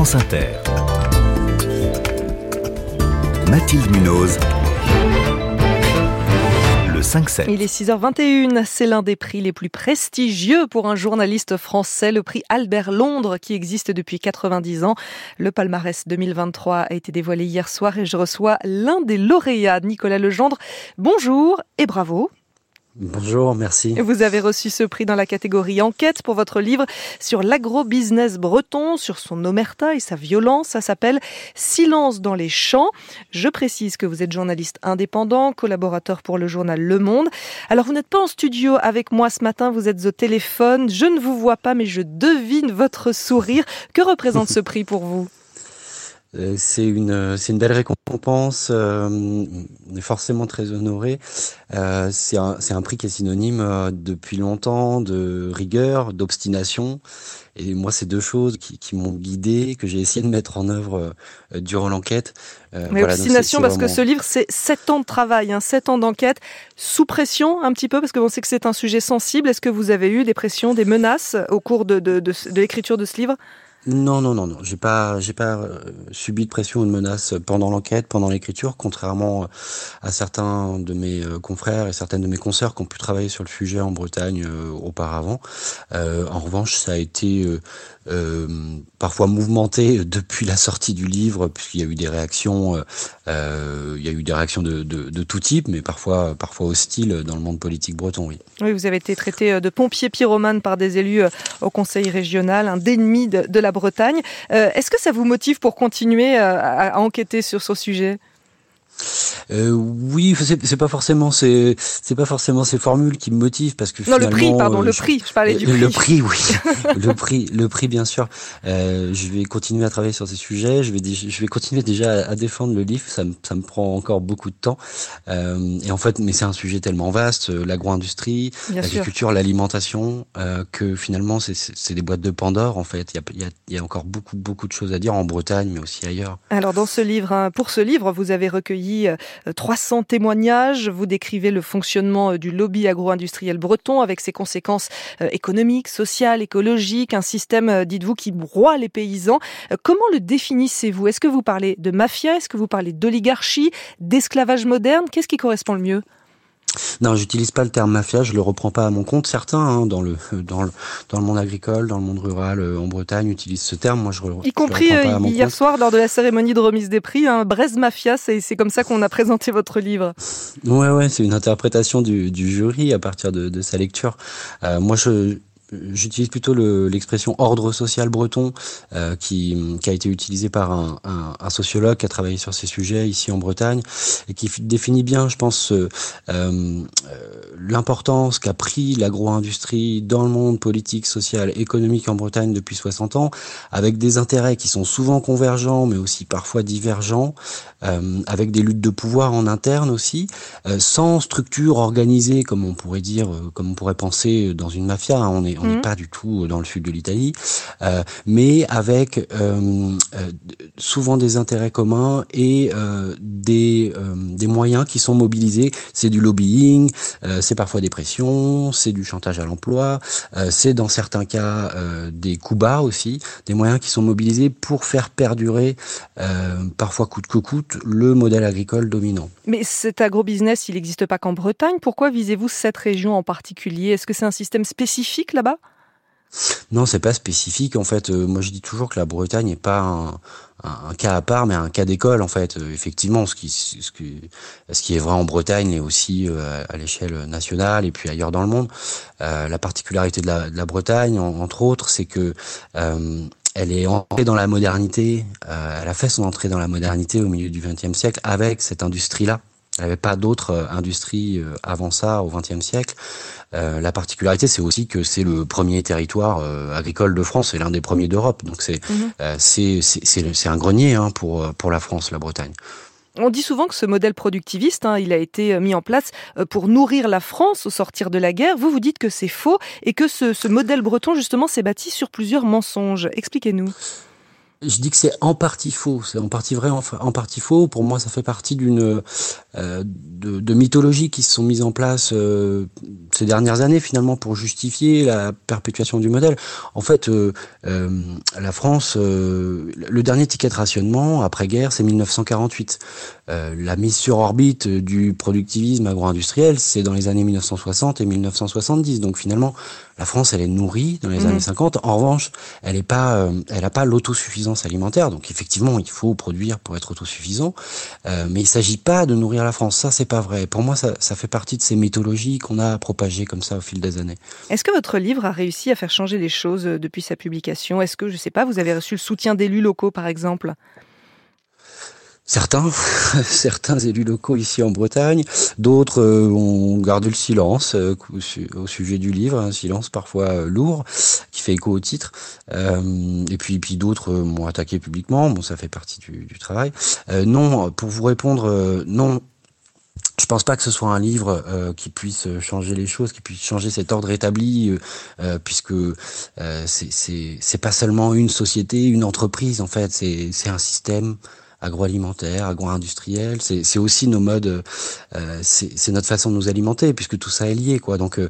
France Inter. Mathilde Munoz. Le 5-7. Il est 6h21. C'est l'un des prix les plus prestigieux pour un journaliste français, le prix Albert Londres, qui existe depuis 90 ans. Le palmarès 2023 a été dévoilé hier soir et je reçois l'un des lauréats, Nicolas Legendre. Bonjour et bravo. Bonjour, merci. Vous avez reçu ce prix dans la catégorie enquête pour votre livre sur l'agro-business breton, sur son omerta et sa violence. Ça s'appelle Silence dans les champs. Je précise que vous êtes journaliste indépendant, collaborateur pour le journal Le Monde. Alors vous n'êtes pas en studio avec moi ce matin, vous êtes au téléphone. Je ne vous vois pas, mais je devine votre sourire. Que représente ce prix pour vous? C'est une c'est une belle récompense. Euh, on est forcément très honoré. Euh, c'est un c'est un prix qui est synonyme euh, depuis longtemps de rigueur, d'obstination. Et moi, c'est deux choses qui, qui m'ont guidé, que j'ai essayé de mettre en œuvre durant l'enquête. Mais voilà, obstination, parce que ce livre, c'est sept ans de travail, hein, sept ans d'enquête, sous pression un petit peu, parce que on sait que c'est un sujet sensible. Est-ce que vous avez eu des pressions, des menaces au cours de, de, de, de l'écriture de ce livre? Non, non, non, non. J'ai pas, j'ai pas euh, subi de pression ou de menace pendant l'enquête, pendant l'écriture, contrairement euh, à certains de mes euh, confrères et certaines de mes consoeurs qui ont pu travailler sur le sujet en Bretagne auparavant. en revanche, ça a été parfois mouvementé depuis la sortie du livre, puisqu'il y a eu des réactions, il y a eu des réactions de, de, tout type, mais parfois, parfois hostiles dans le monde politique breton. Oui. Oui, vous avez été traité de pompier pyromane par des élus au Conseil régional, un de, de la Bretagne. Euh, est-ce que ça vous motive pour continuer euh, à, enquêter sur ce sujet? Euh, oui, c'est pas forcément c'est c'est pas forcément ces formules qui me motivent parce que non le prix pardon le prix je parlais du prix le prix. oui. Le prix le prix bien sûr. Euh, je vais continuer à travailler sur ces sujets. Je vais je vais continuer déjà à, défendre le livre. Ça me ça me prend encore beaucoup de temps. Euh, et en fait mais c'est un sujet tellement vaste euh, l'agro-industrie l'agriculture l'alimentation euh, que finalement c'est c'est des boîtes de Pandore en fait. Il y a il y a, y a encore beaucoup beaucoup de choses à dire en Bretagne mais aussi ailleurs. Alors dans ce livre hein, pour ce livre vous avez recueilli 300 euh, témoignages. Vous décrivez le fonctionnement euh, du lobby agro-industriel breton avec ses conséquences euh, économiques, sociales, écologiques, un système, dites-vous, qui broie les paysans. Comment le définissez-vous? Est-ce que vous parlez de mafia? Est-ce que vous parlez d'oligarchie, d'esclavage moderne? Qu'est-ce qui correspond le mieux? Non, j'utilise pas le terme mafia, je le reprends pas à mon compte. Certains, hein, dans le dans le dans le monde agricole, dans le monde rural, euh, en Bretagne, utilisent ce terme. Moi, je, y compris euh, hier soir lors de la cérémonie de remise des prix, hein, Braise Mafia, c'est c'est comme ça qu'on a présenté votre livre. Ouais, ouais, c'est une interprétation du, du jury à partir de, de sa lecture. Euh, moi, je j'utilise plutôt l'expression ordre social breton euh, qui, qui, a été utilisé par un, un, un, sociologue qui a travaillé sur ces sujets ici en Bretagne et qui définit bien, je pense, euh, euh, l'importance qu'a pris l'agro-industrie dans le monde politique, social, économique en Bretagne depuis 60 ans, avec des intérêts qui sont souvent convergents, mais aussi parfois divergents, euh, avec des luttes de pouvoir en interne aussi, euh, sans structure organisée comme on pourrait dire, comme on pourrait penser dans une mafia. Hein, on est on n'est mmh. pas du tout dans le sud de l'Italie, euh, mais avec euh, euh, souvent des intérêts communs et des, des moyens qui sont mobilisés. C'est du lobbying, c'est parfois des pressions, c'est du chantage à l'emploi, c'est dans certains cas des coups bas aussi, des moyens qui sont mobilisés pour faire perdurer, parfois coûte que coûte, le modèle agricole dominant. Mais cet agrobusiness, il n'existe pas qu'en Bretagne. Pourquoi visez-vous cette région en particulier? Est-ce que c'est un système spécifique là-bas? Non, c'est pas spécifique. En fait, euh, moi je dis toujours que la Bretagne n'est pas un, un, cas à part, mais un cas d'école. En fait, euh, effectivement, ce qui, ce, qui, ce qui est vrai en Bretagne est aussi euh, à l'échelle nationale et puis ailleurs dans le monde. la particularité de la, de la Bretagne, entre autres, c'est que elle est entrée dans la modernité. elle a fait son entrée dans la modernité au milieu du XXe siècle avec cette industrie-là. Elle n'avait pas d'autres industries avant ça au XXe siècle. Euh, la particularité, c'est aussi que c'est le premier territoire euh, agricole de France, c'est l'un des premiers d'Europe. Donc c'est euh, c'est un grenier hein, pour pour la France, la Bretagne. On dit souvent que ce modèle productiviste, hein, il a été mis en place pour nourrir la France au sortir de la guerre. Vous, vous dites que c'est faux et que ce, ce modèle breton, justement, s'est bâti sur plusieurs mensonges. Expliquez-nous. je dis que c'est en partie faux, c'est en partie vrai, en, partie faux. Pour moi, ça fait partie d'une euh, de, de mythologies qui se sont mises en place euh, ces dernières années finalement pour justifier la perpétuation du modèle. En fait, euh, euh la France, euh, le dernier ticket de rationnement après-guerre, c'est 1948. la mise sur orbite du productivisme agro-industriel, c'est dans les années 1960 et 1970. Donc finalement, la France, elle est nourrie dans les mmh. années 50. En revanche, elle n'est pas, elle n'a pas l'autosuffisance alimentaire. Donc effectivement, il faut produire pour être autosuffisant, euh, mais il s'agit pas de nourrir la France. Ça, c'est pas vrai. Pour moi, ça, ça fait partie de ces mythologies qu'on a propagées comme ça au fil des années. Est-ce que votre livre a réussi à faire changer les choses euh, depuis sa publication? Est-ce que, je sais pas, vous avez reçu le soutien d'élus locaux, par exemple? Certains, certains élus locaux ici en Bretagne, d'autres euh, ont gardé le silence euh, au sujet du livre, un silence parfois lourd qui fait écho au titre. et puis, puis d'autres m'ont attaqué publiquement. Bon, ça fait partie du, du travail. non, pour vous répondre, non. Je pense pas que ce soit un livre qui puisse changer les choses, qui puisse changer cet ordre établi, puisque c'est pas seulement une société, une entreprise en fait, c'est un système agroalimentaire, agro-industriel. C'est aussi nos modes, euh, c'est notre façon de nous alimenter, puisque tout ça est lié, quoi. Donc,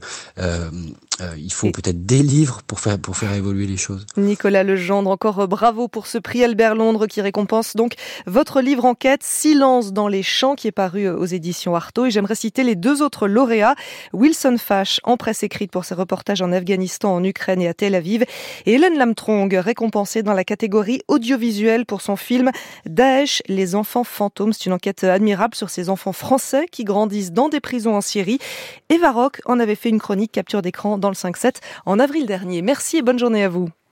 euh, euh, euh il faut peut-être des livres pour faire pour faire évoluer les choses. Nicolas Legendre, encore bravo pour ce prix Albert Londres qui récompense donc votre livre enquête Silence dans les champs qui est paru aux éditions Artaud. Et j'aimerais citer les deux autres lauréats Wilson Fash en presse écrite pour ses reportages en Afghanistan, en Ukraine et à Tel Aviv, et Hélène Lamtrong récompensée dans la catégorie audiovisuelle pour son film Daesh les enfants fantômes. C'est une enquête admirable sur ces enfants français qui grandissent dans des prisons en Syrie. Eva Rock en avait fait une chronique capture d'écran dans le 5-7 en avril dernier. Merci et bonne journée à vous.